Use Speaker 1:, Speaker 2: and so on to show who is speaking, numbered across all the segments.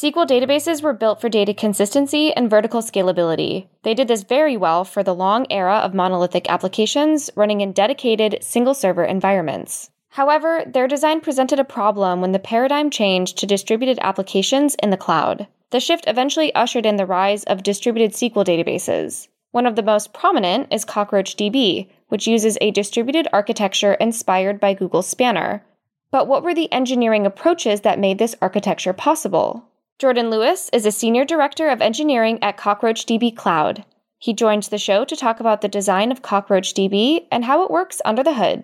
Speaker 1: SQL databases were built for data consistency and vertical scalability. They did this very well for the long era of monolithic applications running in dedicated single server environments. However, their design presented a problem when the paradigm changed to distributed applications in the cloud. The shift eventually ushered in the rise of distributed SQL databases. One of the most prominent is CockroachDB, which uses a distributed architecture inspired by Google Spanner. But what were the engineering approaches that made this architecture possible? Jordan Lewis is a senior director of engineering at CockroachDB Cloud. He joins the show to talk about the design of CockroachDB and how it works under the hood.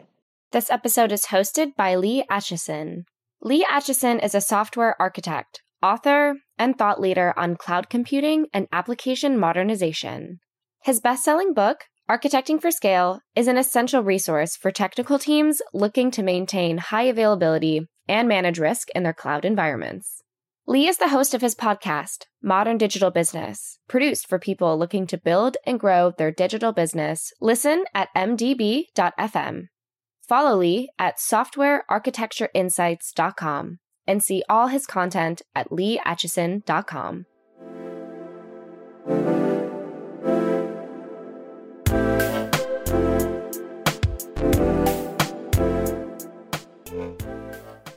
Speaker 1: This episode is hosted by Lee Atchison. Lee Atchison is a software architect, author, and thought leader on cloud computing and application modernization. His best selling book, Architecting for Scale, is an essential resource for technical teams looking to maintain high availability and manage risk in their cloud environments. Lee is the host of his podcast, Modern Digital Business, produced for people looking to build and grow their digital business. Listen at mdb.fm. Follow Lee at softwarearchitectureinsights.com and see all his content at leeatchison.com.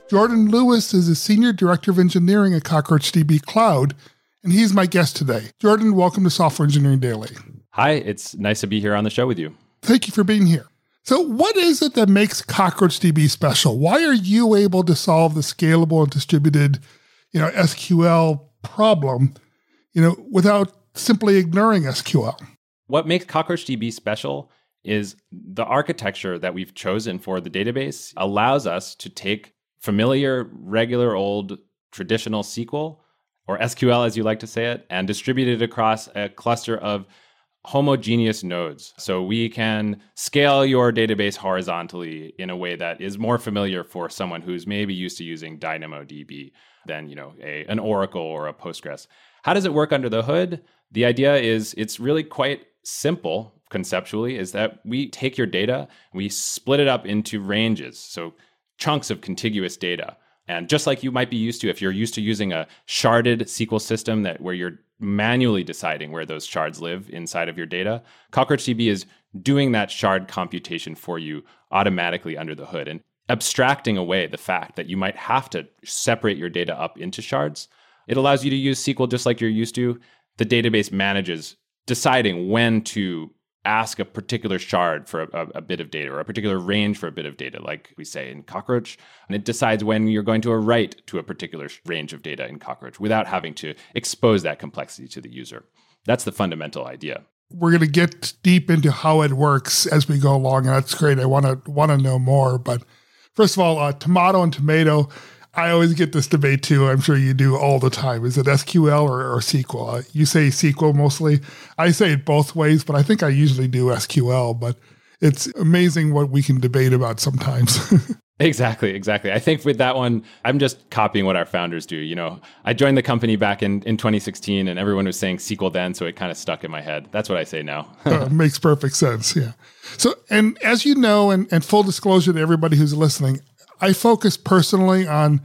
Speaker 2: Jordan Lewis is a Senior Director of Engineering at CockroachDB Cloud, and he's my guest today. Jordan, welcome to Software Engineering Daily.
Speaker 3: Hi, it's nice to be here on the show with you.
Speaker 2: Thank you for being here. So, what is it that makes CockroachDB special? Why are you able to solve the scalable and distributed, you know, SQL problem, you know, without simply ignoring SQL?
Speaker 3: What makes CockroachDB special is the architecture that we've chosen for the database allows us to take familiar, regular, old, traditional SQL, or SQL as you like to say it, and distributed across a cluster of homogeneous nodes. So we can scale your database horizontally in a way that is more familiar for someone who's maybe used to using DynamoDB than, you know, a, an Oracle or a Postgres. How does it work under the hood? The idea is it's really quite simple conceptually is that we take your data, we split it up into ranges. So chunks of contiguous data. And just like you might be used to if you're used to using a sharded SQL system that where you're manually deciding where those shards live inside of your data, CockroachDB is doing that shard computation for you automatically under the hood and abstracting away the fact that you might have to separate your data up into shards. It allows you to use SQL just like you're used to. The database manages deciding when to ask a particular shard for a, a, bit of data or a particular range for a bit of data, like we say in Cockroach. And it decides when you're going to write to a particular range of data in Cockroach without having to expose that complexity to the user. That's the fundamental idea.
Speaker 2: We're going to get deep into how it works as we go along, and that's great. I want to want to know more. But first of all, uh, tomato and tomato I always get this debate too. I'm sure you do all the time. Is it SQL or, or SQL? Uh, you say SQL mostly. I say it both ways, but I think I usually do SQL. But it's amazing what we can debate about sometimes.
Speaker 3: Exactly, exactly. I think with that one, I'm just copying what our founders do. You know, I joined the company back in, in 2016 and everyone was saying SQL then, so it kind of stuck in my head. That's what I say now.
Speaker 2: uh, makes perfect sense. Yeah. So, and as you know, and, and full disclosure to everybody who's listening, I focus personally on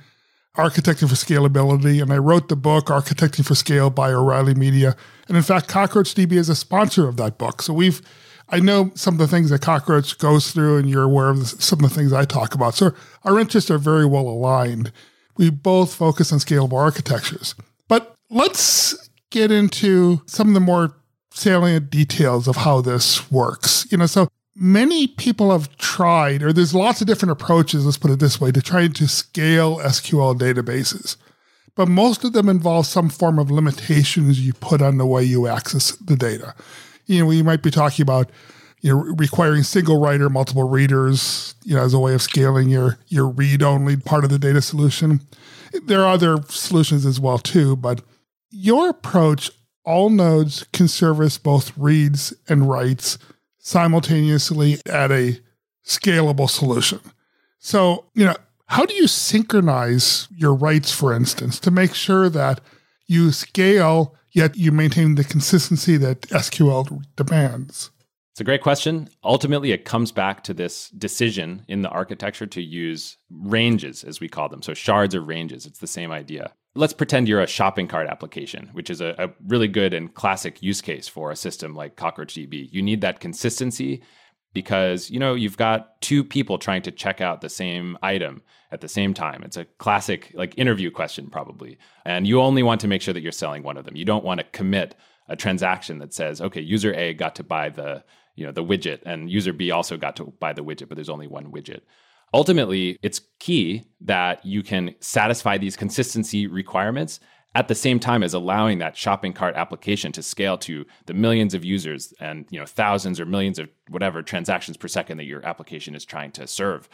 Speaker 2: architecting for scalability, and I wrote the book Architecting for Scale by O'Reilly Media. And in fact, CockroachDB is a sponsor of that book. So we've I know some of the things that Cockroach goes through, and you're aware of some of the things I talk about. So our interests are very well aligned. We both focus on scalable architectures. But let's get into some of the more salient details of how this works. You know, so many people have tried, or there's lots of different approaches, let's put it this way, to trying to scale SQL databases. But most of them involve some form of limitations you put on the way you access the data. You know, we might be talking about you know, requiring single writer, multiple readers, you know, as a way of scaling your your read-only part of the data solution. There are other solutions as well too, but your approach, all nodes can service both reads and writes simultaneously at a scalable solution. So, you know, how do you synchronize your writes, for instance, to make sure that you scale, yet you maintain the consistency that SQL demands?
Speaker 3: It's a great question. Ultimately, it comes back to this decision in the architecture to use ranges, as we call them. So, shards or ranges, it's the same idea. Let's pretend you're a shopping cart application, which is a, a, really good and classic use case for a system like CockroachDB. You need that consistency because you know you've got two people trying to check out the same item at the same time. It's a classic like interview question probably, and you only want to make sure that you're selling one of them. You don't want to commit a transaction that says, okay, user A got to buy the you know the widget, and user B also got to buy the widget, but there's only one widget ultimately, it's key that you can satisfy these consistency requirements at the same time as allowing that shopping cart application to scale to the millions of users and you know thousands or millions of whatever transactions per second that your application is trying to serve.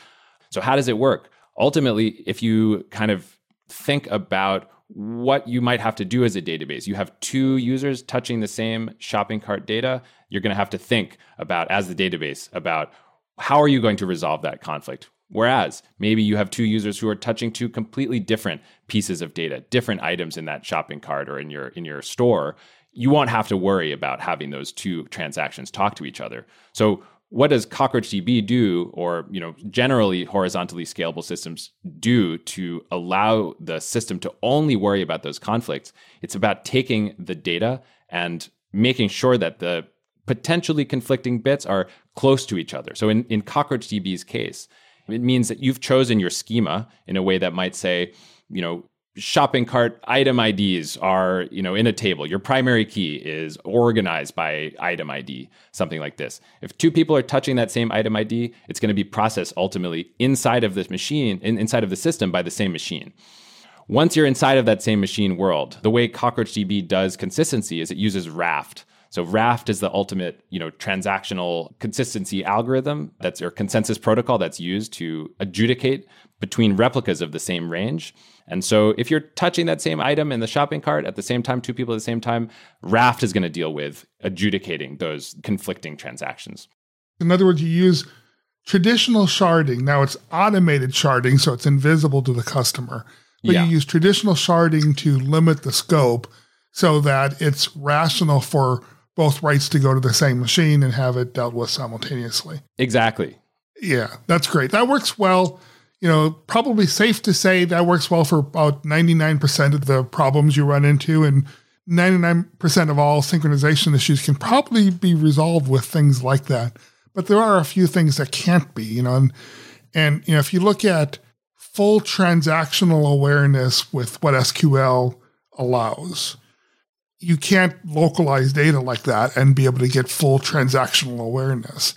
Speaker 3: So how does it work? Ultimately, if you kind of think about what you might have to do as a database. You have two users touching the same shopping cart data. You're going to have to think about, as the database, about how are you going to resolve that conflict? Whereas maybe you have two users who are touching two completely different pieces of data, different items in that shopping cart or in your in your store, you won't have to worry about having those two transactions talk to each other. So what does CockroachDB do, or you know, generally horizontally scalable systems do to allow the system to only worry about those conflicts? It's about taking the data and making sure that the potentially conflicting bits are close to each other. So in, in CockroachDB's case, it means that you've chosen your schema in a way that might say, you know, shopping cart item IDs are, you know, in a table. Your primary key is organized by item ID, something like this. If two people are touching that same item ID, it's going to be processed ultimately inside of this machine, in, inside of the system by the same machine. Once you're inside of that same machine world, the way CockroachDB does consistency is it uses Raft so Raft is the ultimate, you know, transactional consistency algorithm that's your consensus protocol that's used to adjudicate between replicas of the same range. And so if you're touching that same item in the shopping cart at the same time, two people at the same time, Raft is going to deal with adjudicating those conflicting transactions.
Speaker 2: In other words, you use traditional sharding. Now it's automated sharding, so it's invisible to the customer. But yeah. you use traditional sharding to limit the scope so that it's rational for both writes to go to the same machine and have it dealt with simultaneously.
Speaker 3: Exactly.
Speaker 2: Yeah, that's great. That works well. You know, probably safe to say that works well for about 99% of the problems you run into. And 99% of all synchronization issues can probably be resolved with things like that. But there are a few things that can't be, you know, and, and you know, if you look at full transactional awareness with what SQL allows, you can't localize data like that and be able to get full transactional awareness.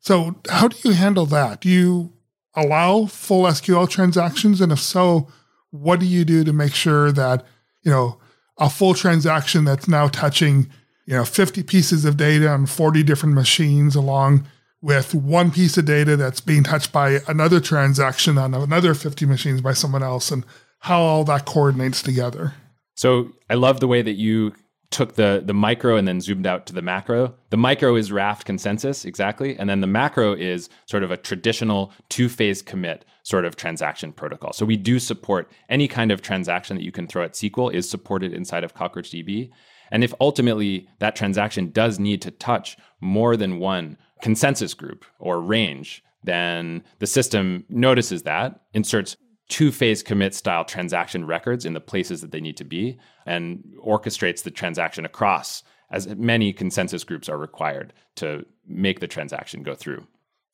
Speaker 2: So, how do you handle that? Do you allow full SQL transactions? And if so, what do you do to make sure that, you know, a full transaction that's now touching, you know, 50 pieces of data on 40 different machines along with one piece of data that's being touched by another transaction on another 50 machines by someone else and how all that coordinates together?
Speaker 3: So I love the way that you took the the micro and then zoomed out to the macro. The micro is Raft consensus exactly, and then the macro is sort of a traditional two-phase commit sort of transaction protocol. So we do support any kind of transaction that you can throw at SQL is supported inside of CockroachDB. And if ultimately that transaction does need to touch more than one consensus group or range, then the system notices that, inserts two phase commit style transaction records in the places that they need to be and orchestrates the transaction across as many consensus groups are required to make the transaction go through.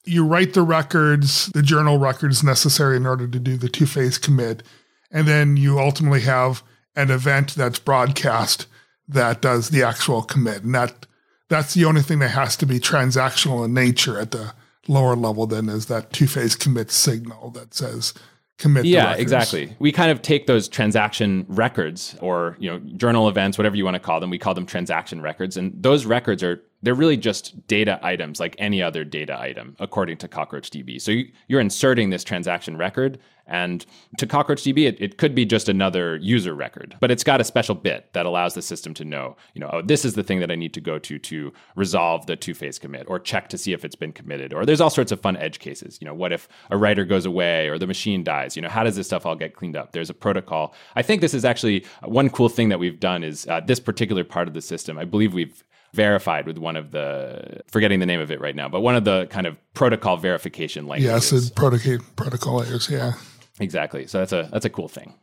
Speaker 2: You write the records, the journal records necessary in order to do the two phase commit. And then you ultimately have an event that's broadcast that does the actual commit. And that that's the only thing that has to be transactional in nature at the lower level then is that two phase commit signal that says commit
Speaker 3: yeah exactly. We kind of take those transaction records or you know journal events whatever you want to call them we call them transaction records and those records are they're really just data items like any other data item according to cockroachdb so you, you're inserting this transaction record and to CockroachDB, it, it could be just another user record, but it's got a special bit that allows the system to know, you know, oh, this is the thing that I need to go to to resolve the two-phase commit or check to see if it's been committed. Or there's all sorts of fun edge cases. You know, what if a writer goes away or the machine dies? You know, how does this stuff all get cleaned up? There's a protocol. I think this is actually one cool thing that we've done is uh, this particular part of the system. I believe we've verified with one of the forgetting the name of it right now, but one of the kind of protocol verification languages.
Speaker 2: Yes, protocol protocol layers. Yeah.
Speaker 3: Exactly. So that's a that's a cool thing.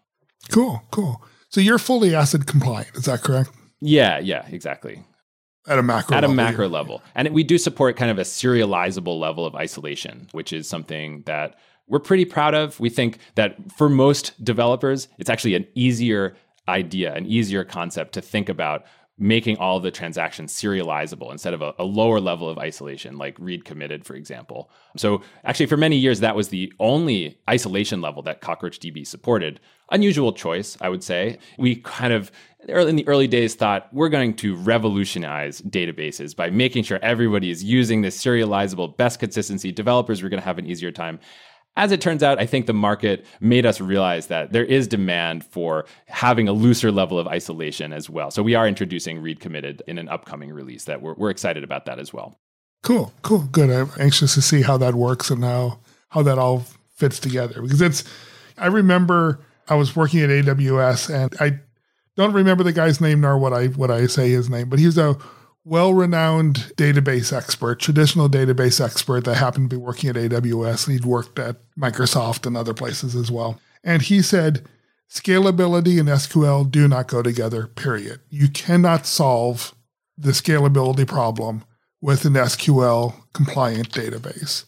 Speaker 2: Cool, cool. So you're fully ACID compliant, is that correct?
Speaker 3: Yeah, yeah, exactly.
Speaker 2: At a macro
Speaker 3: at
Speaker 2: level,
Speaker 3: a macro
Speaker 2: yeah.
Speaker 3: level. And we do support kind of a serializable level of isolation, which is something that we're pretty proud of. We think that for most developers, it's actually an easier idea, an easier concept to think about making all the transactions serializable instead of a, a, lower level of isolation, like read committed, for example. So, actually, for many years, that was the only isolation level that CockroachDB supported. Unusual choice, I would say. We kind of, in the early days, thought we're going to revolutionize databases by making sure everybody is using this serializable, best consistency. Developers were going to have an easier time. As it turns out, I think the market made us realize that there is demand for having a looser level of isolation as well. So we are introducing read committed in an upcoming release that we're, we're excited about that as well.
Speaker 2: Cool, cool, good. I'm anxious to see how that works and how how that all fits together because it's. I remember I was working at AWS and I don't remember the guy's name nor what I what I say his name, but he's was a well-renowned database expert, traditional database expert that happened to be working at AWS he'd worked at Microsoft and other places as well. And he said scalability and SQL do not go together, period. You cannot solve the scalability problem with an SQL compliant database.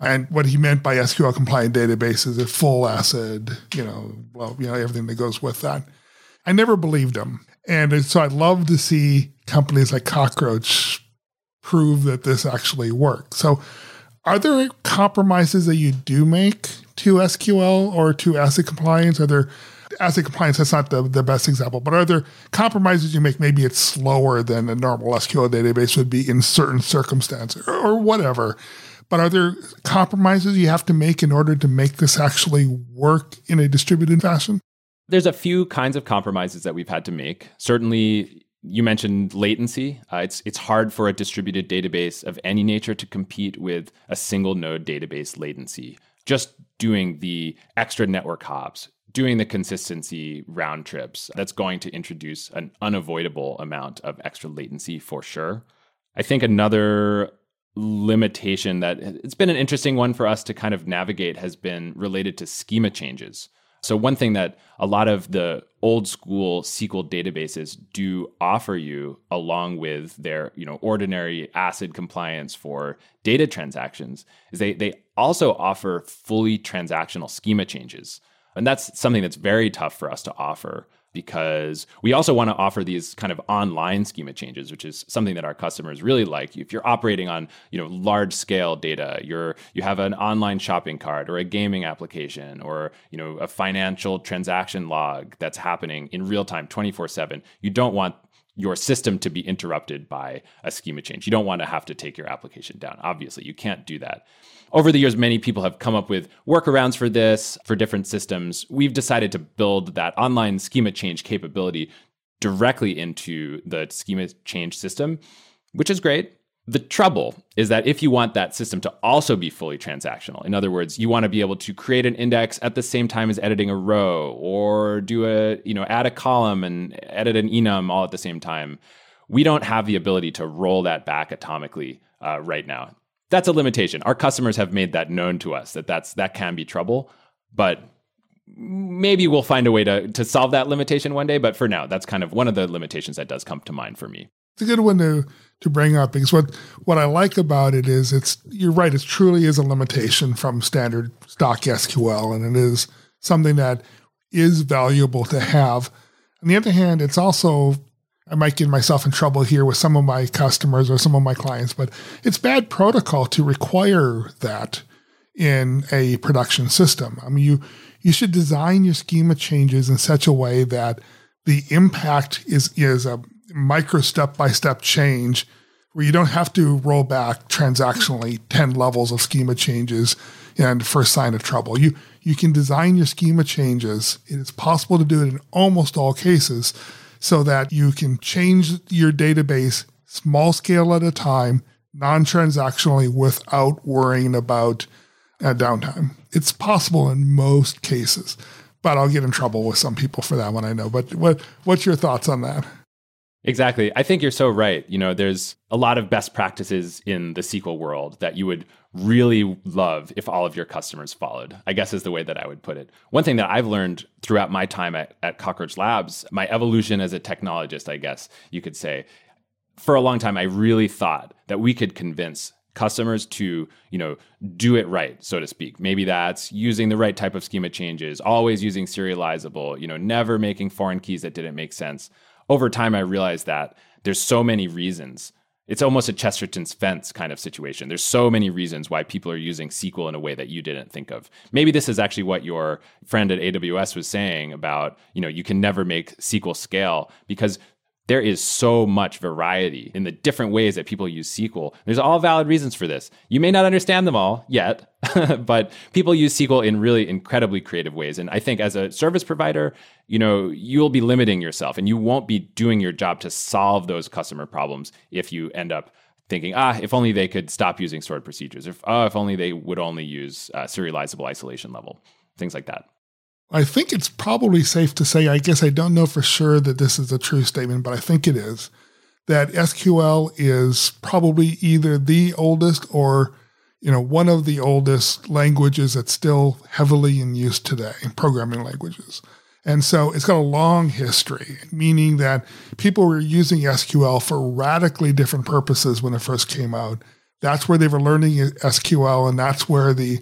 Speaker 2: And what he meant by SQL compliant database is a full ACID, you know, well, you know, everything that goes with that. I never believed him. And so I'd love to see companies like Cockroach prove that this actually works. So, are there compromises that you do make to SQL or to ACID compliance? Are there ACID compliance? That's not the, the best example, but are there compromises you make? Maybe it's slower than a normal SQL database would be in certain circumstances or, or whatever. But are there compromises you have to make in order to make this actually work in a distributed fashion?
Speaker 3: There's a few kinds of compromises that we've had to make. Certainly, you mentioned latency. Uh, it's it's hard for a distributed database of any nature to compete with a single node database latency. Just doing the extra network hops, doing the consistency round trips, that's going to introduce an unavoidable amount of extra latency for sure. I think another limitation that it's been an interesting one for us to kind of navigate has been related to schema changes. So, one thing that a lot of the old school SQL databases do offer you, along with their you know ordinary ACID compliance for data transactions, is they they also offer fully transactional schema changes, and that's something that's very tough for us to offer because we also want to offer these kind of online schema changes which is something that our customers really like if you're operating on you know large scale data you're you have an online shopping cart or a gaming application or you know a financial transaction log that's happening in real time 24/7 you don't want your system to be interrupted by a schema change. You don't want to have to take your application down. Obviously, you can't do that. Over the years, many people have come up with workarounds for this for different systems. We've decided to build that online schema change capability directly into the schema change system, which is great. The trouble is that if you want that system to also be fully transactional, in other words, you want to be able to create an index at the same time as editing a row or do a, you know, add a column and edit an enum all at the same time. We don't have the ability to roll that back atomically uh, right now. That's a limitation. Our customers have made that known to us that that's that can be trouble, but maybe we'll find a way to to solve that limitation one day, but for now, that's kind of one of the limitations that does come to mind for me.
Speaker 2: It's a good one to to bring up because what what I like about it is it's you're right it truly is a limitation from standard stock SQL and it is something that is valuable to have. On the other hand, it's also I might get myself in trouble here with some of my customers or some of my clients, but it's bad protocol to require that in a production system. I mean, you you should design your schema changes in such a way that the impact is is a micro step by step change where you don't have to roll back transactionally 10 levels of schema changes and first sign of trouble. You you can design your schema changes. It is possible to do it in almost all cases so that you can change your database small scale at a time, non-transactionally without worrying about uh, downtime. It's possible in most cases, but I'll get in trouble with some people for that one I know. But what what's your thoughts on that?
Speaker 3: Exactly. I think you're so right. You know, there's a lot of best practices in the SQL world that you would really love if all of your customers followed, I guess is the way that I would put it. One thing that I've learned throughout my time at, at Cockroach Labs, my evolution as a technologist, I guess you could say, for a long time, I really thought that we could convince customers to you know do it right so to speak maybe that's using the right type of schema changes always using serializable you know never making foreign keys that didn't make sense over time i realized that there's so many reasons it's almost a chesterton's fence kind of situation. There's so many reasons why people are using sql in a way that you didn't think of. Maybe this is actually what your friend at aws was saying about you know you can never make sql scale because there is so much variety in the different ways that people use SQL. There's all valid reasons for this. You may not understand them all yet, but people use SQL in really incredibly creative ways. And I think as a service provider, you know, you'll be limiting yourself and you won't be doing your job to solve those customer problems if you end up thinking, ah, if only they could stop using stored procedures, if, oh, if only they would only use uh, serializable isolation level, things like that.
Speaker 2: I think it's probably safe to say, I guess I don't know for sure that this is a true statement, but I think it is, that SQL is probably either the oldest or you know one of the oldest languages that's still heavily in use today, in programming languages. And so it's got a long history, meaning that people were using SQL for radically different purposes when it first came out. That's where they were learning SQL, and that's where the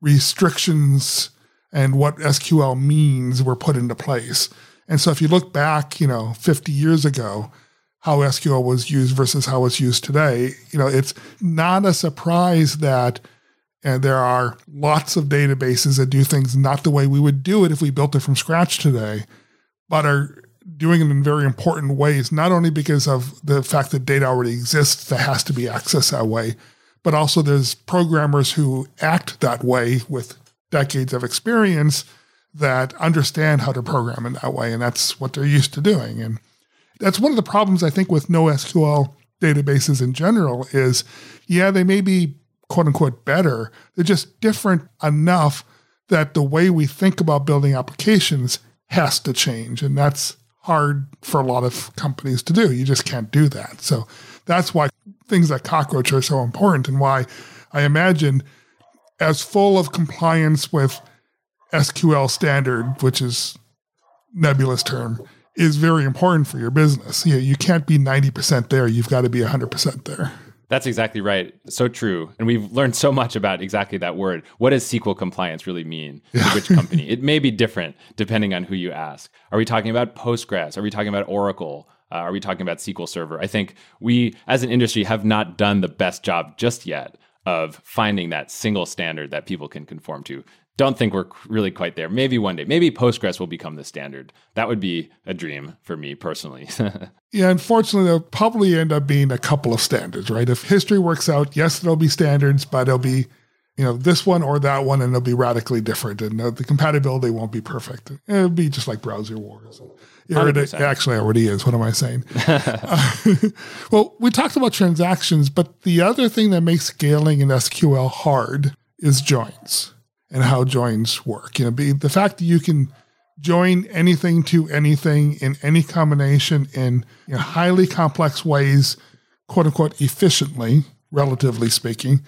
Speaker 2: restrictions and what SQL means were put into place. And so if you look back, you know, 50 years ago, how SQL was used versus how it's used today, you know, it's not a surprise that and there are lots of databases that do things not the way we would do it if we built it from scratch today, but are doing it in very important ways, not only because of the fact that data already exists that has to be accessed that way, but also there's programmers who act that way with decades of experience that understand how to program in that way. And that's what they're used to doing. And that's one of the problems I think with NoSQL databases in general is, yeah, they may be quote unquote better. They're just different enough that the way we think about building applications has to change. And that's hard for a lot of companies to do. You just can't do that. So that's why things like Cockroach are so important and why I imagine as full of compliance with SQL standard, which is nebulous term, is very important for your business. You, know, you can't be 90% there. You've got to be 100% there.
Speaker 3: That's exactly right. So true. And we've learned so much about exactly that word. What does SQL compliance really mean yeah. to which company? it may be different depending on who you ask. Are we talking about Postgres? Are we talking about Oracle? Uh, are we talking about SQL Server? I think we, as an industry, have not done the best job just yet of finding that single standard that people can conform to. Don't think we're really quite there. Maybe one day, maybe Postgres will become the standard. That would be a dream for me personally.
Speaker 2: yeah, unfortunately, there'll probably end up being a couple of standards, right? If history works out, yes, there'll be standards, but it'll be you know, this one or that one, and it'll be radically different, and uh, the compatibility won't be perfect. It'll be just like browser wars. It actually already is. What am I saying? uh, well, we talked about transactions, but the other thing that makes scaling in SQL hard is joins and how joins work. You know, be, the fact that you can join anything to anything in any combination in you know, highly complex ways, quote unquote, efficiently, relatively speaking.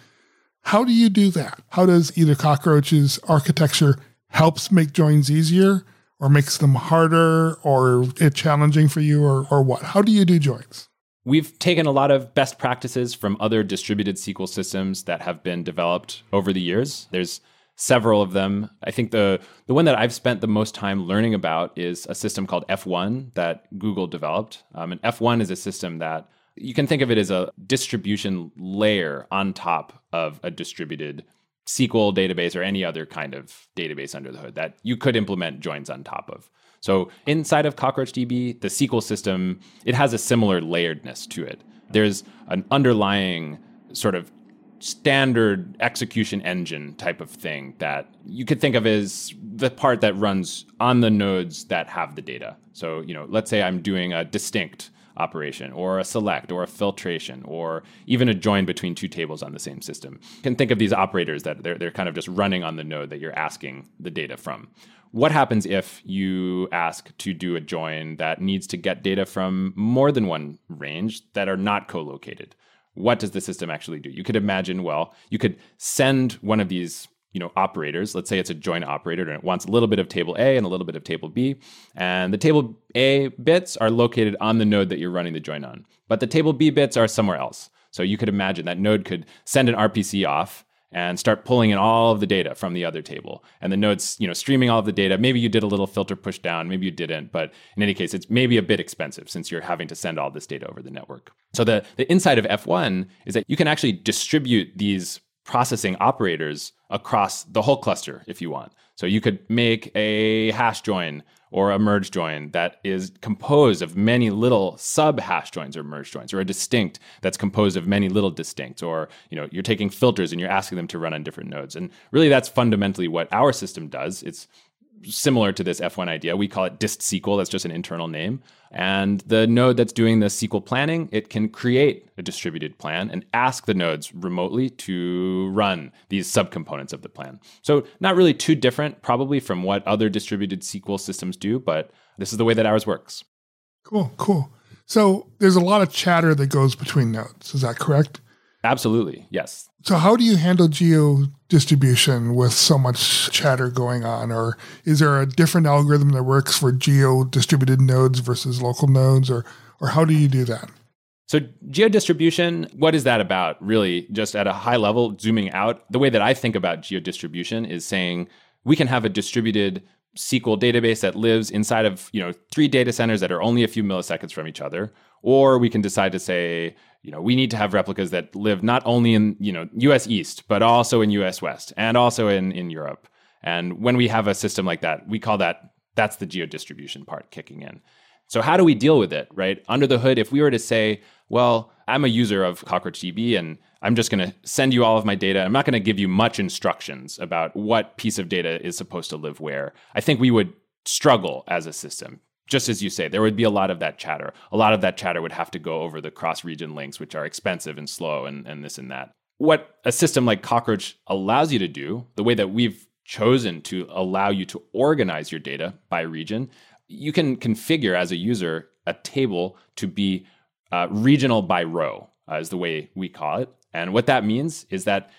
Speaker 2: How do you do that? How does either Cockroach's architecture helps make joins easier? Or makes them harder or it challenging for you or, or what? How do you do joins?
Speaker 3: We've taken a lot of best practices from other distributed SQL systems that have been developed over the years. There's several of them. I think the the one that I've spent the most time learning about is a system called F1 that Google developed. Um, and F1 is a system that you can think of it as a distribution layer on top of a distributed SQL database or any other kind of database under the hood that you could implement joins on top of. So inside of CockroachDB, the SQL system, it has a similar layeredness to it. There's an underlying sort of standard execution engine type of thing that you could think of as the part that runs on the nodes that have the data. So, you know, let's say I'm doing a distinct operation or a select or a filtration or even a join between two tables on the same system. You can think of these operators that they're, they're kind of just running on the node that you're asking the data from. What happens if you ask to do a join that needs to get data from more than one range that are not co located? what does the system actually do? You could imagine, well, you could send one of these you know operators. Let's say it's a join operator and it wants a little bit of table a and a little bit of table b. And the table a bits are located on the node that you're running the join on but the table b bits are somewhere else. So you could imagine that node could send an rpc off and start pulling in all of the data from the other table. And the node's you know streaming all of the data. Maybe you did a little filter push down maybe you didn't but in any case it's maybe a bit expensive since you're having to send all this data over the network. So the, the inside of f1 is that you can actually distribute these processing operators across the whole cluster if you want. So you could make a hash join or a merge join that is composed of many little sub hash joins or merge joins or a distinct that's composed of many little distincts or you know you're taking filters and you're asking them to run on different nodes and really that's fundamentally what our system does it's similar to this F1 idea. We call it dist SQL. That's just an internal name. And the node that's doing the SQL planning, it can create a distributed plan and ask the nodes remotely to run these subcomponents of the plan. So not really too different, probably from what other distributed SQL systems do, but this is the way that ours works.
Speaker 2: Cool, cool. So there's a lot of chatter that goes between nodes. Is that correct?
Speaker 3: Absolutely, yes.
Speaker 2: So, how do you handle geo distribution with so much chatter going on? Or is there a different algorithm that works for geo distributed nodes versus local nodes? Or, or how do you do that?
Speaker 3: So, geo distribution, what is that about, really? Just at a high level, zooming out, the way that I think about geo distribution is saying we can have a distributed SQL database that lives inside of you know three data centers that are only a few milliseconds from each other, or we can decide to say you know we need to have replicas that live not only in you know U.S. East but also in U.S. West and also in in Europe. And when we have a system like that, we call that that's the geo distribution part kicking in. So how do we deal with it, right? Under the hood, if we were to say, well, I'm a user of CockroachDB and I'm just going to send you all of my data. I'm not going to give you much instructions about what piece of data is supposed to live where. I think we would struggle as a system. Just as you say, there would be a lot of that chatter. A lot of that chatter would have to go over the cross region links, which are expensive and slow and, and this and that. What a system like Cockroach allows you to do, the way that we've chosen to allow you to organize your data by region, you can configure as a user a table to be uh, regional by row, uh, is the way we call it. And what that means is that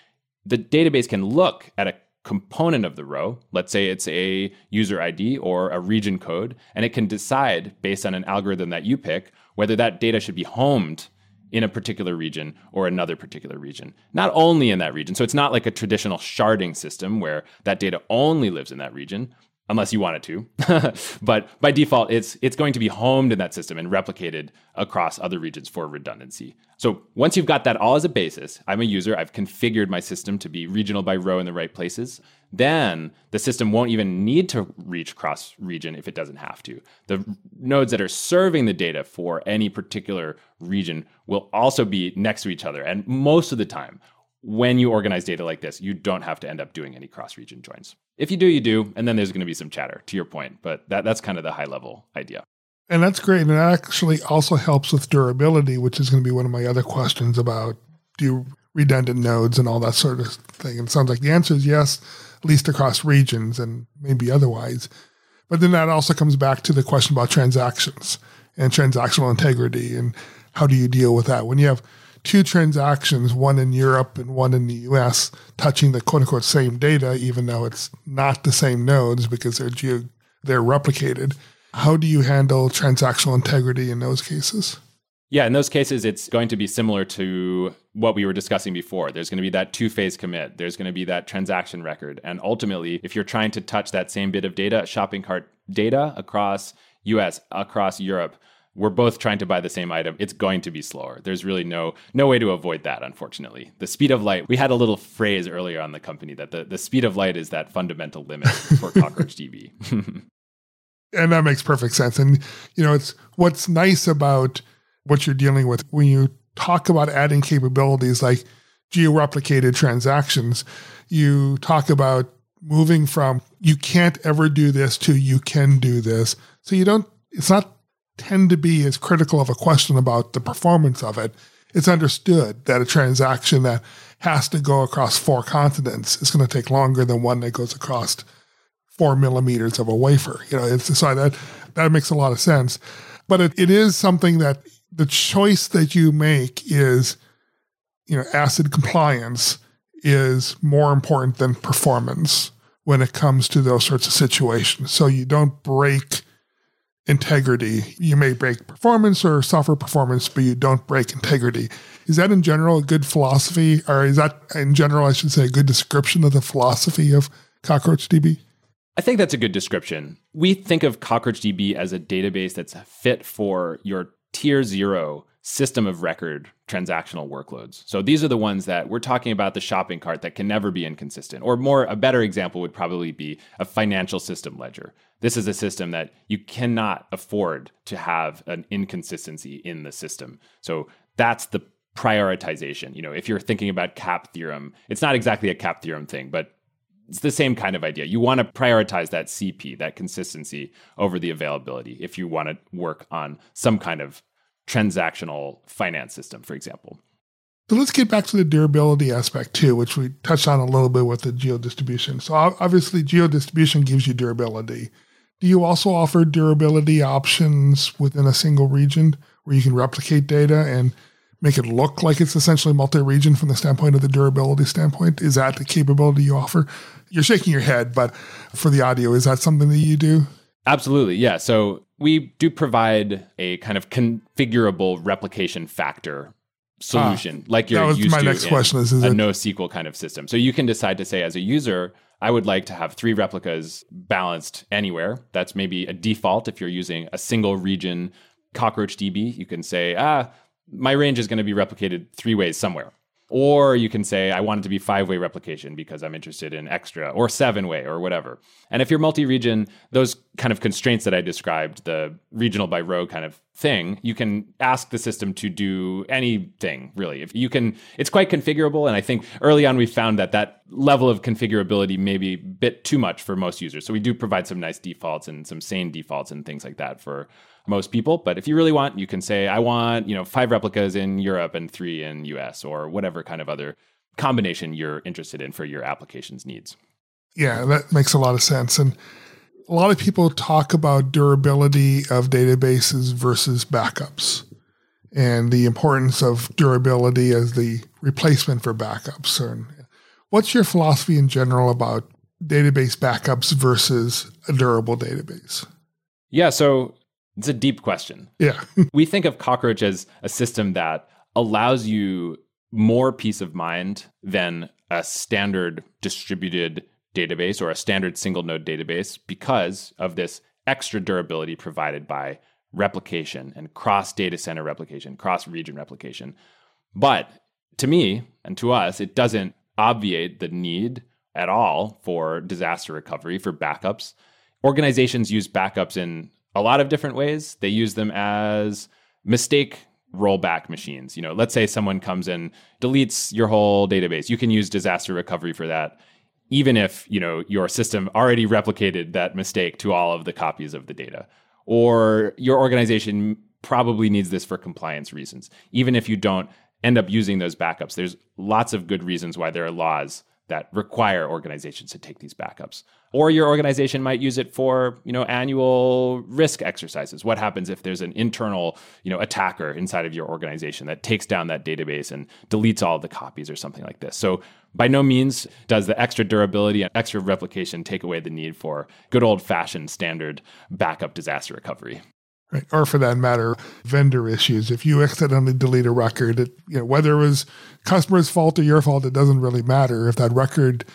Speaker 3: the database can look at a component of the row, let's say it's a user ID or a region code, and it can decide based on an algorithm that you pick whether that data should be homed in a particular region or another particular region. Not only in that region. So it's not like a traditional sharding system where that data only lives in that region, unless you want it to. but by default, it's it's going to be homed in that system and replicated across other regions for redundancy. So once you've got that all as a basis, I'm a user, I've configured my system to be regional by row in the right places. Then the system won't even need to reach cross region if it doesn't have to. The nodes that are serving the data for any particular region will also be next to each other. And most of the time, when you organize data like this, you don't have to end up doing any cross region joins. If you do, you do, and then there's going to be some chatter to your point, but that, that's kind of the high level idea.
Speaker 2: And that's great. And it actually also helps with durability, which is going to be one of my other questions about do you redundant nodes and all that sort of thing. And it sounds like the answer is yes, at least across regions and maybe otherwise. But then that also comes back to the question about transactions and transactional integrity and how do you deal with that when you have two transactions, one in Europe and one in the US, touching the quote unquote same data, even though it's not the same nodes because they're geo- they're replicated. How do you handle transactional integrity in those cases?
Speaker 3: Yeah, in those cases, it's going to be similar to what we were discussing before. There's going to be that two phase commit, there's going to be that transaction record. And ultimately, if you're trying to touch that same bit of data, shopping cart data across US, across Europe, we're both trying to buy the same item. It's going to be slower. There's really no no way to avoid that unfortunately. The speed of light we had a little phrase earlier on the company that the, the speed of light is that fundamental limit for cockroach db
Speaker 2: and that makes perfect sense. And you know it's what's nice about what you're dealing with when you talk about adding capabilities like geo-replicated transactions you talk about moving from you can't ever do this to you can do this. So you don't it's not tend to be as critical of a question about the performance of it. It's understood that a transaction that has to go across four continents is going to take longer than one that goes across four millimeters of a wafer. You know, it's so that that makes a lot of sense. But it, it is something that the choice that you make is you know, ACID compliance is more important than performance when it comes to those sorts of situations. So you don't break integrity. You may break performance or software performance, but you don't break integrity. Is that in general a good philosophy, or is that in general, I should say, a good description of the philosophy of CockroachDB?
Speaker 3: I think that's a good description. We think of CockroachDB as a database that's fit for your tier zero system of record transactional workloads. So these are the ones that we're talking about the shopping cart that can never be inconsistent. Or more a better example would probably be a financial system ledger. This is a system that you cannot afford to have an inconsistency in the system. So that's the prioritization. You know, if you're thinking about CAP theorem, it's not exactly a CAP theorem thing, but it's the same kind of idea. You want to prioritize that CP, that consistency over the availability if you want to work on some kind of transactional finance system, for example.
Speaker 2: So let's get back to the durability aspect too, which we touched on a little bit with the geo distribution. So obviously, geo distribution gives you durability. Do you also offer durability options within a single region where you can replicate data and make it look like it's essentially multi-region from the standpoint of the durability standpoint? Is that the capability you offer? You're shaking your head, but for the audio, is that something that you do?
Speaker 3: Absolutely, yeah. So we do provide a kind of configurable replication factor solution, ah, like you're used
Speaker 2: my
Speaker 3: to
Speaker 2: next question is, is
Speaker 3: a
Speaker 2: it-
Speaker 3: NoSQL kind of system. So you can decide to say, as a user, I would like to have three replicas balanced anywhere. That's maybe a default if you're using a single region cockroach DB. You can say, ah, my range is going to be replicated three ways somewhere. Or you can say, I want it to be five way replication because I'm interested in extra or seven way or whatever. And if you're multi region, those kind of constraints that I described, the regional by row kind of thing, you can ask the system to do anything really. If you can, it's quite configurable. And I think early on we found that that level of configurability may be a bit too much for most users. So we do provide some nice defaults and some sane defaults and things like that for most people. But if you really want, you can say, I want, you know, five replicas in Europe and three in US or whatever kind of other combination you're interested in for your application's needs.
Speaker 2: Yeah, that makes a lot of sense. And a lot of people talk about durability of databases versus backups and the importance of durability as the replacement for backups. And what's your philosophy in general about database backups versus a durable database?
Speaker 3: Yeah, so it's a deep question.
Speaker 2: Yeah.
Speaker 3: we think of Cockroach as a system that allows you more peace of mind than a standard distributed database or a standard single node database because of this extra durability provided by replication and cross data center replication, cross region replication. But to me and to us, it doesn't obviate the need at all for disaster recovery, for backups. Organizations use backups in a lot of different ways. They use them as mistake rollback machines. You know, let's say someone comes and deletes your whole database. You can use disaster recovery for that even if, you know, your system already replicated that mistake to all of the copies of the data. Or your organization probably needs this for compliance reasons. Even if you don't end up using those backups, there's lots of good reasons why there are laws that require organizations to take these backups. Or your organization might use it for, you know, annual risk exercises. What happens if there's an internal, you know, attacker inside of your organization that takes down that database and deletes all the copies or something like this. So by no means does the extra durability and extra replication take away the need for good old fashioned standard backup disaster recovery.
Speaker 2: Right. Or for that matter, vendor issues. If you accidentally delete a record, it, you know, whether it was customer's fault or your fault, it doesn't really matter. If that record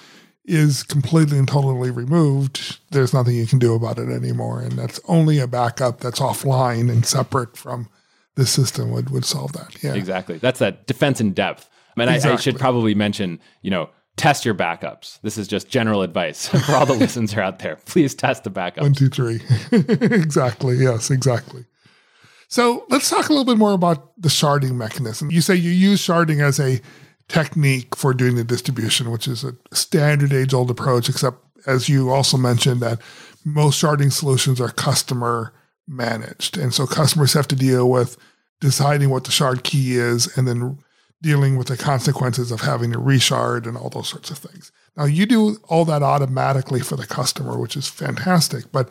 Speaker 2: is completely and totally removed, there's nothing you can do about it anymore. And that's only a backup that's offline and separate from the system would, would solve that. Yeah.
Speaker 3: Exactly. That's that defense in depth. I mean, exactly. I, I should probably mention, you know, test your backups. This is just general advice for all the listeners out there. Please test the backups.
Speaker 2: One, two, three. exactly. Yes, exactly. So let's talk a little bit more about the sharding mechanism. You say you use sharding as a technique for doing the distribution, which is a standard age old approach, except as you also mentioned that most sharding solutions are customer managed. And so customers have to deal with deciding what the shard key is and then dealing with the consequences of having to reshard and all those sorts of things. Now, you do all that automatically for the customer, which is fantastic. But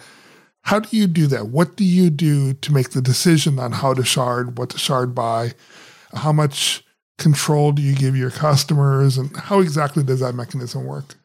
Speaker 2: how do you do that? What do you do to make the decision on how to shard, what to shard by, how much control do you give your customers and how exactly does that mechanism work?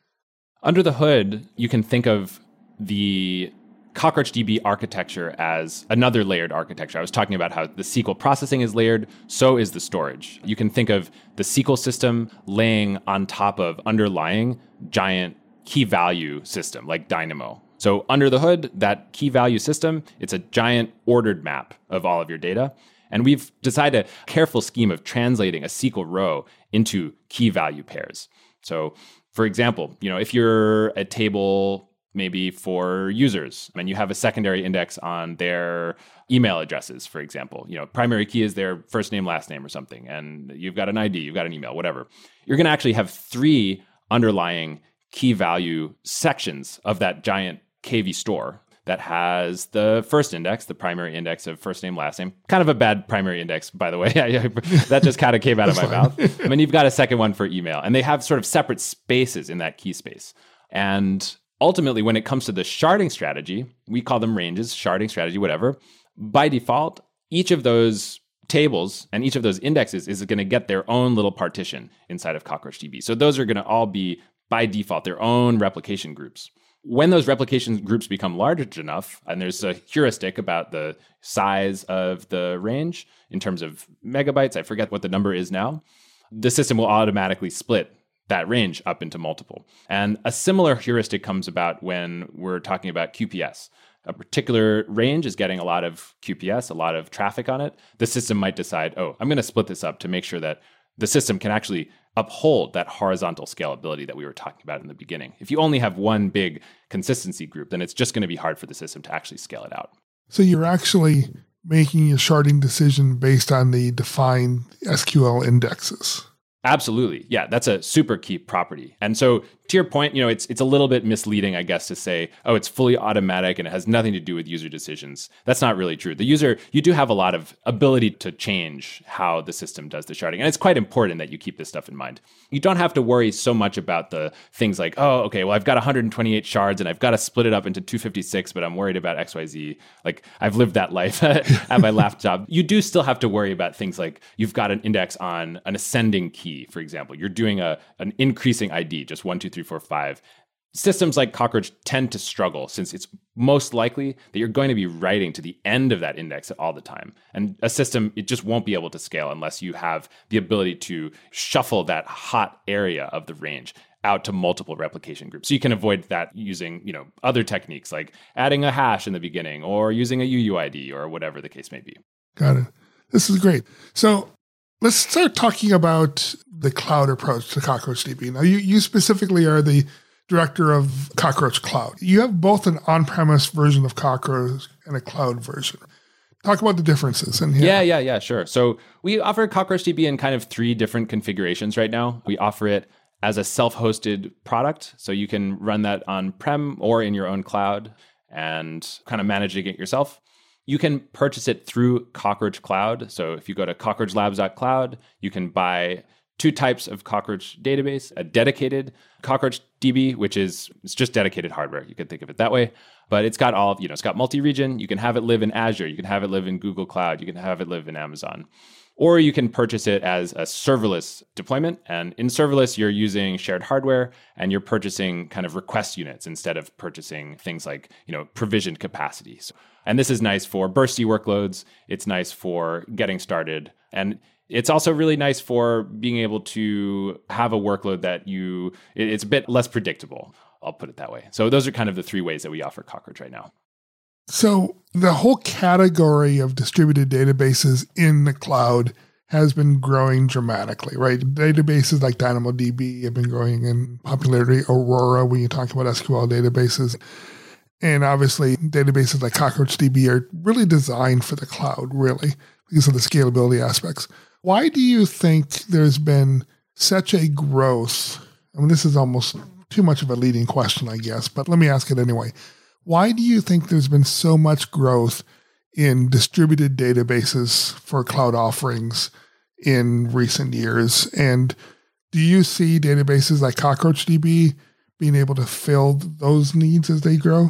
Speaker 3: Under the hood, you can think of the CockroachDB architecture as another layered architecture. I was talking about how the SQL processing is layered, so is the storage. You can think of the SQL system laying on top of underlying giant key value system like Dynamo. So under the hood, that key value system, it's a giant ordered map of all of your data. And we've decided a careful scheme of translating a SQL row into key value pairs. So for example, you know, if you're a table maybe for users and you have a secondary index on their email addresses for example you know primary key is their first name last name or something and you've got an id you've got an email whatever you're going to actually have three underlying key value sections of that giant kv store that has the first index, the primary index of first name, last name. Kind of a bad primary index, by the way. that just kind of came out of my mouth. I mean, you've got a second one for email, and they have sort of separate spaces in that key space. And ultimately, when it comes to the sharding strategy, we call them ranges, sharding strategy, whatever. By default, each of those tables and each of those indexes is going to get their own little partition inside of CockroachDB. So those are going to all be by default their own replication groups. When those replication groups become large enough, and there's a heuristic about the size of the range in terms of megabytes, I forget what the number is now, the system will automatically split that range up into multiple. And a similar heuristic comes about when we're talking about QPS. A particular range is getting a lot of QPS, a lot of traffic on it. The system might decide, oh, I'm going to split this up to make sure that the system can actually uphold that horizontal scalability that we were talking about in the beginning. If you only have one big consistency group, then it's just going to be hard for the system to actually scale it out.
Speaker 2: So you're actually making a sharding decision based on the defined SQL indexes.
Speaker 3: Absolutely. Yeah, that's a super key property. And so to your point, you know, it's it's a little bit misleading, I guess, to say, oh, it's fully automatic and it has nothing to do with user decisions. That's not really true. The user, you do have a lot of ability to change how the system does the sharding. And it's quite important that you keep this stuff in mind. You don't have to worry so much about the things like, oh, okay, well, I've got 128 shards and I've got to split it up into 256, but I'm worried about XYZ. Like I've lived that life at my last job. You do still have to worry about things like you've got an index on an ascending key, for example. You're doing a an increasing ID, just one, two, three, four, five. Systems like Cockroach tend to struggle since it's most likely that you're going to be writing to the end of that index all the time. And a system, it just won't be able to scale unless you have the ability to shuffle that hot area of the range out to multiple replication groups. So you can avoid that using, you know, other techniques like adding a hash in the beginning or using a UUID or whatever the case may be.
Speaker 2: Got it. This is great. So Let's start talking about the cloud approach to CockroachDB. Now, you, you specifically are the director of Cockroach Cloud. You have both an on premise version of Cockroach and a cloud version. Talk about the differences.
Speaker 3: In here. Yeah, yeah, yeah, sure. So we offer CockroachDB in kind of three different configurations right now. We offer it as a self hosted product. So you can run that on prem or in your own cloud and kind of managing it yourself. You can purchase it through Cockroach Cloud. So if you go to cockroachlabs.cloud, you can buy two types of Cockroach database, a dedicated Cockroach DB, which is it's just dedicated hardware. You could think of it that way. But it's got all, you know, it's got multi-region. You can have it live in Azure. You can have it live in Google Cloud. You can have it live in Amazon. Or you can purchase it as a serverless deployment. And in serverless, you're using shared hardware and you're purchasing kind of request units instead of purchasing things like, you know, provisioned capacity. So, and this is nice for bursty workloads. It's nice for getting started. And it's also really nice for being able to have a workload that you, it's a bit less predictable. I'll put it that way. So those are kind of the three ways that we offer Cockroach right now.
Speaker 2: So the whole category of distributed databases in the cloud has been growing dramatically, right? Databases like DynamoDB have been growing in popularity. Aurora, when you talk about SQL databases. And obviously, databases like CockroachDB are really designed for the cloud, really, because of the scalability aspects. Why do you think there's been such a growth? I mean, this is almost too much of a leading question, I guess, but let me ask it anyway. Why do you think there's been so much growth in distributed databases for cloud offerings in recent years? And do you see databases like CockroachDB being able to fill those needs as they grow?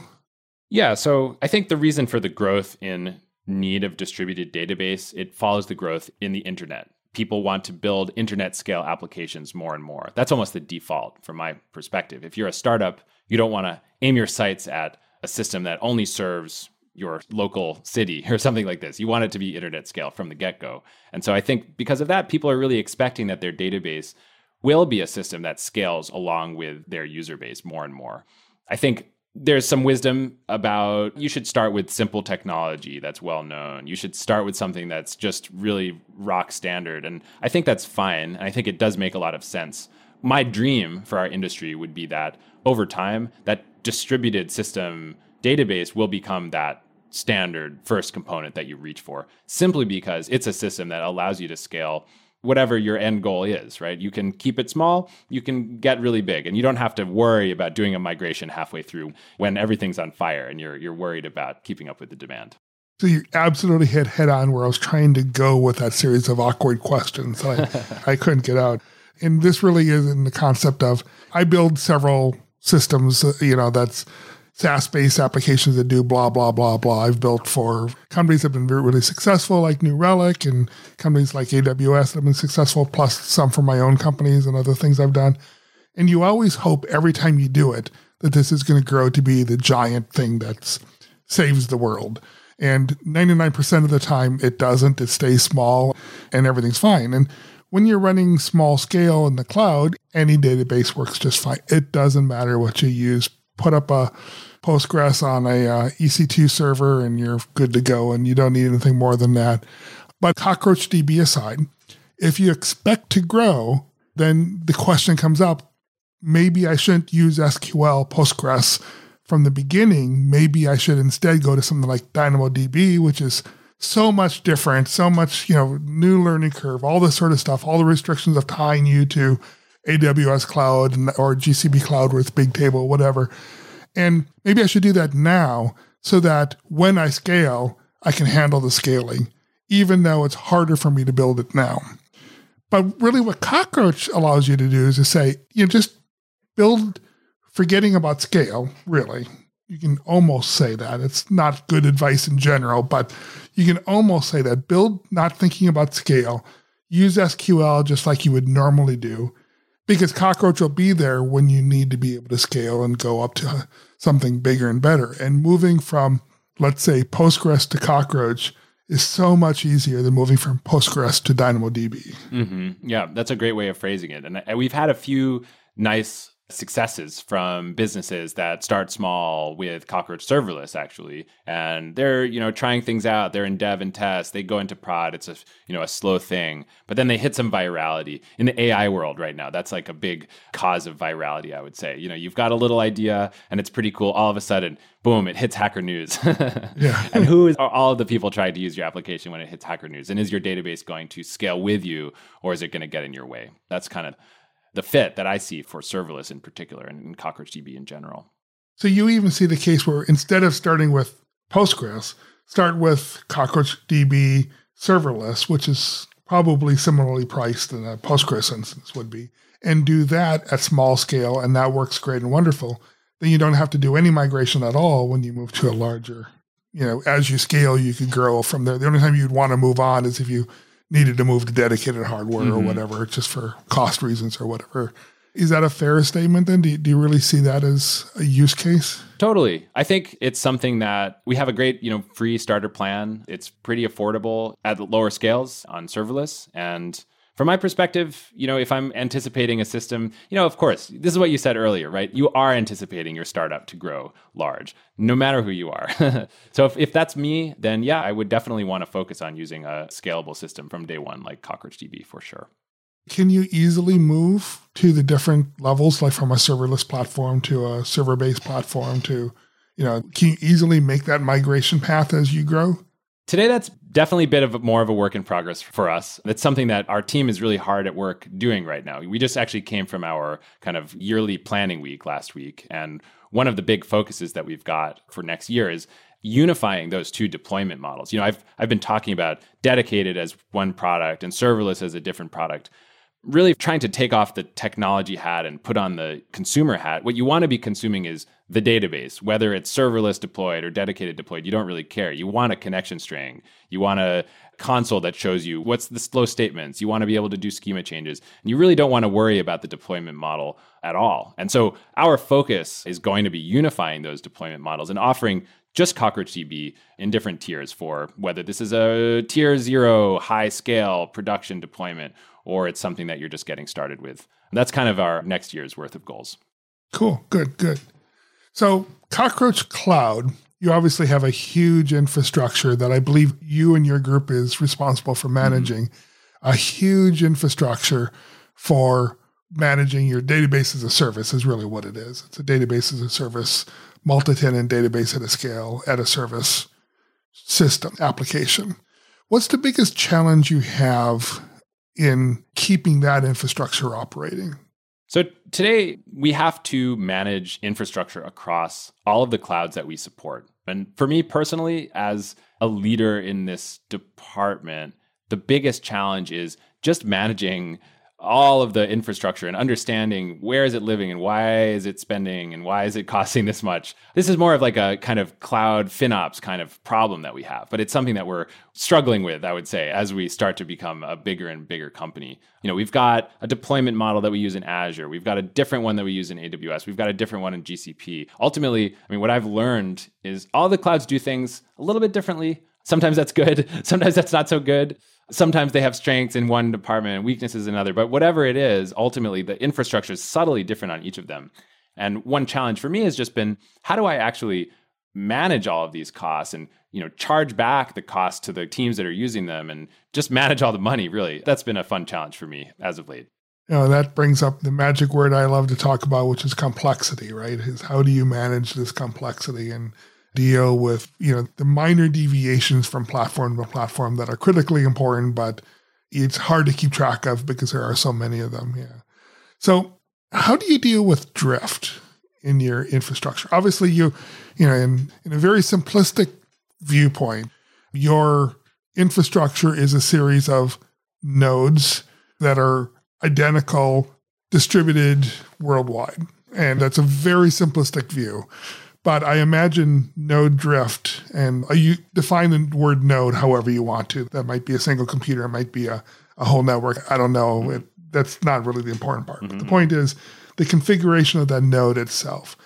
Speaker 3: Yeah, so I think the reason for the growth in need of distributed database, it follows the growth in the internet people want to build internet scale applications more and more. That's almost the default from my perspective. If you're a startup, you don't want to aim your sights at a system that only serves your local city or something like this. You want it to be internet scale from the get go. And so I think because of that, people are really expecting that their database will be a system that scales along with their user base more and more. I think there's some wisdom about you should start with simple technology that's well known. You should start with something that's just really rock standard. And I think that's fine. And I think it does make a lot of sense. My dream for our industry would be that over time, that distributed system database will become that standard first component that you reach for simply because it's a system that allows you to scale whatever your end goal is, right? You can keep it small, you can get really big, and you don't have to worry about doing a migration halfway through when everything's on fire and you're you're worried about keeping up with the demand.
Speaker 2: So you absolutely hit head on where I was trying to go with that series of awkward questions that I, I couldn't get out. And this really is in the concept of I build several systems, uh, you know, that's SaaS based applications that do blah, blah, blah, blah. I've built for companies that have been really successful, like New Relic, and companies like AWS that have been successful, plus some for my own companies and other things I've done. And you always hope every time you do it that this is going to grow to be the giant thing that saves the world. And 99% of the time, it doesn't. It stays small and everything's fine. And when you're running small scale in the cloud, any database works just fine. It doesn't matter what you use. Put up a Postgres on a uh, EC2 server and you're good to go, and you don't need anything more than that. But CockroachDB aside, if you expect to grow, then the question comes up maybe I shouldn't use SQL Postgres from the beginning. Maybe I should instead go to something like DynamoDB, which is so much different, so much, you know, new learning curve, all this sort of stuff, all the restrictions of tying you to AWS cloud or GCP cloud with Bigtable, whatever. And maybe I should do that now so that when I scale, I can handle the scaling, even though it's harder for me to build it now. But really, what Cockroach allows you to do is to say, you know, just build forgetting about scale, really. You can almost say that. It's not good advice in general, but you can almost say that. Build not thinking about scale. Use SQL just like you would normally do, because Cockroach will be there when you need to be able to scale and go up to something bigger and better. And moving from, let's say, Postgres to Cockroach is so much easier than moving from Postgres to DynamoDB.
Speaker 3: Mm-hmm. Yeah, that's a great way of phrasing it. And we've had a few nice successes from businesses that start small with cockroach serverless actually. And they're you know trying things out. They're in dev and test. They go into prod. It's a you know a slow thing. But then they hit some virality. In the ai world right now that's like a big cause of virality i would say. You know you've got a little idea and it's pretty cool. All of a sudden boom it hits hacker news. Yeah. and who is are all of the people trying to use your application when it hits hacker news? And is your database going to scale with you or is it going to get in your way? That's kind of the fit that I see for serverless in particular and, and CockroachDB in general.
Speaker 2: So you even see the case where instead of starting with Postgres, start with CockroachDB serverless, which is probably similarly priced than a Postgres instance would be, and do that at small scale, and that works great and wonderful. Then you don't have to do any migration at all when you move to a larger. You know, as you scale, you can grow from there. The only time you'd want to move on is if you needed to move to dedicated hardware mm-hmm. or whatever, just for cost reasons or whatever. Is that a fair statement then? Do you, do you really see that as a use case?
Speaker 3: Totally. I think it's something that we have a great, you know, free starter plan. It's pretty affordable at lower scales on serverless and from my perspective, you know, if I'm anticipating a system, you know, of course, this is what you said earlier, right? You are anticipating your startup to grow large, no matter who you are. so if, if that's me, then yeah, I would definitely want to focus on using a scalable system from day one, like CockroachDB for sure.
Speaker 2: Can you easily move to the different levels, like from a serverless platform to a server based platform to, you know, can you easily make that migration path as you grow?
Speaker 3: Today, that's definitely a bit of a, more of a work in progress for us. It's something that our team is really hard at work doing right now. We just actually came from our kind of yearly planning week last week. And one of the big focuses that we've got for next year is unifying those two deployment models. You know, I've I've been talking about dedicated as one product and serverless as a different product. Really trying to take off the technology hat and put on the consumer hat. What you want to be consuming is the database, whether it's serverless deployed or dedicated deployed. You don't really care. You want a connection string. You want a console that shows you what's the slow statements. You want to be able to do schema changes. And you really don't want to worry about the deployment model at all. And so our focus is going to be unifying those deployment models and offering just CockroachDB in different tiers for whether this is a tier zero high scale production deployment or it's something that you're just getting started with. And that's kind of our next year's worth of goals.
Speaker 2: Cool. Good, good. So, Cockroach Cloud, you obviously have a huge infrastructure that I believe you and your group is responsible for managing. Mm-hmm. A huge infrastructure for managing your database as a service is really what it is. It's a database as a service multi-tenant database at a scale at a service system application. What's the biggest challenge you have in keeping that infrastructure operating?
Speaker 3: So today we have to manage infrastructure across all of the clouds that we support. And for me personally, as a leader in this department, the biggest challenge is just managing all of the infrastructure and understanding where is it living and why is it spending and why is it costing this much. This is more of like a kind of cloud FinOps kind of problem that we have, but it's something that we're struggling with, I would say, as we start to become a bigger and bigger company. You know, we've got a deployment model that we use in Azure. We've got a different one that we use in AWS. We've got a different one in GCP. Ultimately, I mean, what I've learned is all the clouds do things a little bit differently. Sometimes that's good. Sometimes that's not so good. Sometimes they have strengths in one department and weaknesses in another but whatever it is ultimately the infrastructure is subtly different on each of them. And one challenge for me has just been how do i actually manage all of these costs and you know charge back the cost to the teams that are using them and just manage all the money really? That's been a fun challenge for me as of late.
Speaker 2: You know that brings up the magic word i love to talk about which is complexity right? Is how do you manage this complexity? And deal with you know the minor deviations from platform to platform that are critically important, but it's hard to keep track of because there are so many of them. Yeah. So how do you deal with drift in your infrastructure? Obviously, you you know in in a very simplistic viewpoint, your infrastructure is a series of nodes that are identical distributed worldwide. And that's a very simplistic view. But I imagine node drift, and you define the word node however you want to. That might be a single computer, it might be a, a whole network. I don't know. Mm-hmm. It, that's not really the important part. Mm-hmm. But the mm-hmm. point is the configuration of that node itself.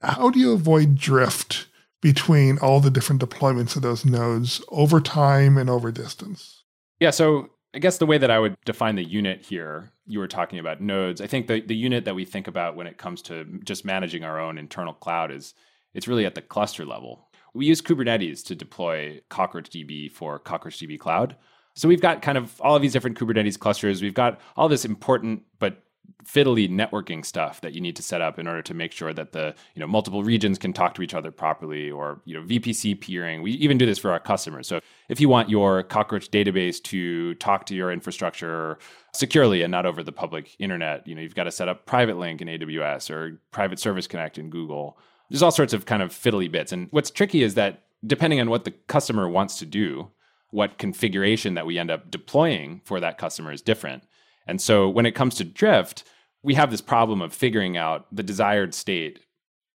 Speaker 2: How do you avoid drift between all the different deployments of those nodes over time and over distance?
Speaker 3: Yeah, so I guess the way that I would define the unit here, you were talking about nodes. I think the, the unit that we think about when it comes to just managing our own internal cloud is it's really at the cluster level. We use Kubernetes to deploy CockroachDB for CockroachDB Cloud. So we've got kind of all of these different Kubernetes clusters. We've got all this important but fiddly networking stuff that you need to set up in order to make sure that the you know multiple regions can talk to each other properly or you know VPC peering. We even do this for our customers. So if you want your Cockroach database to talk to your infrastructure securely and not over the public internet, you know you've got to set up private link in AWS or private service connect in Google there's all sorts of kind of fiddly bits. And what's tricky is that depending on what the customer wants to do, what configuration that we end up deploying for that customer is different. And so when it comes to drift, we have this problem of figuring out the desired state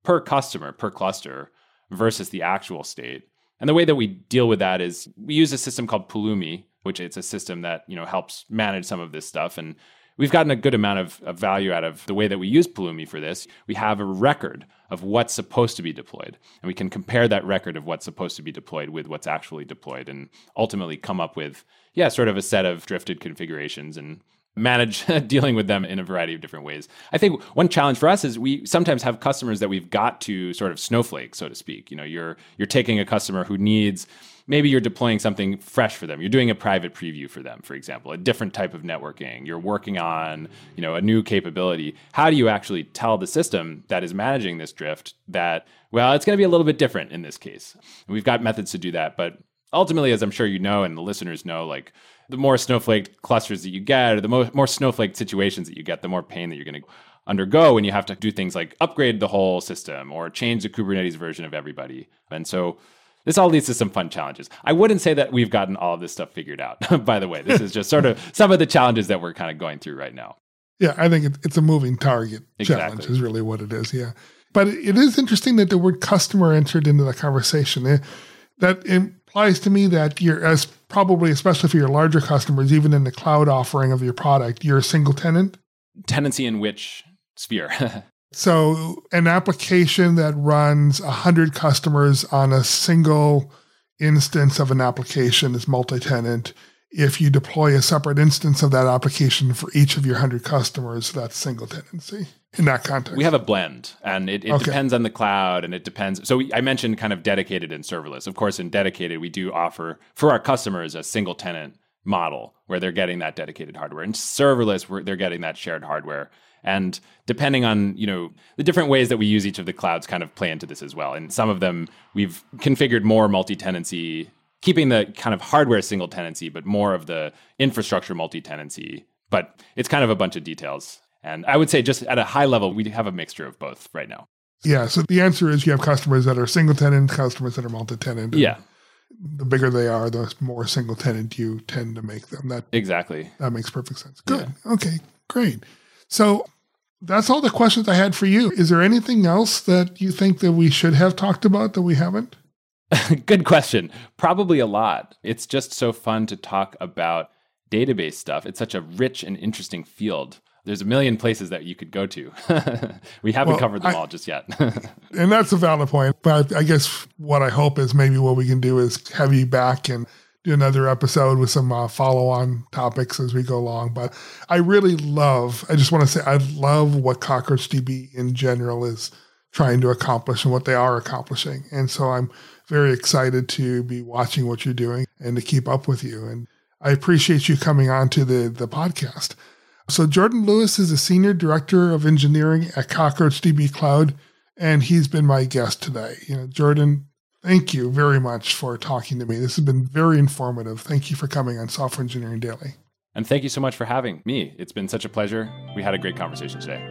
Speaker 3: per customer, per cluster versus the actual state. And the way that we deal with that is we use a system called Pulumi, which it's a system that, you know, helps manage some of this stuff and we've gotten a good amount of, of, value out of the way that we use Pulumi for this. We have a record of what's supposed to be deployed, and we can compare that record of what's supposed to be deployed with what's actually deployed, and ultimately come up with, yeah, sort of a set of drifted configurations and manage dealing with them in a variety of different ways. I think one challenge for us is we sometimes have customers that we've got to sort of snowflake, so to speak. You know, you're you're taking a customer who needs maybe you're deploying something fresh for them. You're doing a private preview for them, for example, a different type of networking. You're working on, you know, a new capability. How do you actually tell the system that is managing this drift that well, it's going to be a little bit different in this case. And we've got methods to do that, but ultimately as I'm sure you know and the listeners know like the more snowflake clusters that you get or the more, more snowflake situations that you get, the more pain that you're going to undergo when you have to do things like upgrade the whole system or change the Kubernetes version of everybody. And so this all leads to some fun challenges. I wouldn't say that we've gotten all of this stuff figured out, by the way. This is just sort of some of the challenges that we're kind of going through right now.
Speaker 2: Yeah, I think it's a moving target
Speaker 3: Exactly.
Speaker 2: challenge, is really what it is. Yeah. But it is interesting that the word customer entered into the conversation. That implies to me that you're, as probably, especially for your larger customers, even in the cloud offering of your product, you're a single tenant.
Speaker 3: Tenancy in which sphere?
Speaker 2: So an application that runs 100 customers on a single instance of an application is multi-tenant. If you deploy a separate instance of that application for each of your 100 customers, that's single tenancy in that context.
Speaker 3: we have a blend and it, it
Speaker 2: Okay.
Speaker 3: depends on the cloud and it depends. So we, I mentioned kind of dedicated and serverless. Of course, in dedicated, we do offer for our customers a single tenant model where they're getting that dedicated hardware. And serverless, where they're getting that shared hardware. And depending on, you know, the different ways that we use each of the clouds kind of play into this as well. And some of them we've configured more multi-tenancy, keeping the kind of hardware single tenancy, but more of the infrastructure multi-tenancy. But it's kind of a bunch of details. And I would say just at a high level, we have a mixture of both right now.
Speaker 2: yeah. So the answer is you have customers that are single tenant, customers that are multi-tenant.
Speaker 3: Yeah,
Speaker 2: The bigger they are, the more single tenant you tend to make them. That
Speaker 3: exactly.
Speaker 2: That makes perfect sense. Good. Okay, great. So that's all the questions I had for you. Is there anything else that you think that we should have talked about that we haven't?
Speaker 3: Good question. Probably a lot. It's just so fun to talk about database stuff. It's such a rich and interesting field. There's a million places that you could go to. we haven't
Speaker 2: Well,
Speaker 3: covered them
Speaker 2: I-
Speaker 3: all just yet.
Speaker 2: And that's a valid point. But I guess what I hope is maybe what we can do is have you back and do another episode with some uh, follow on topics as we go along. But I really love, I just want to say, I love what CockroachDB in general is trying to accomplish and what they are accomplishing. And so I'm very excited to be watching what you're doing and to keep up with you. And I appreciate you coming on to the, the podcast. So Jordan Lewis is a senior director of engineering at CockroachDB Cloud, and he's been my guest today. You know, Jordan, thank you very much for talking to me. This has been very informative. Thank you for coming on Software Engineering Daily.
Speaker 3: and thank you so much for having me. It's been such a pleasure. We had a great conversation today.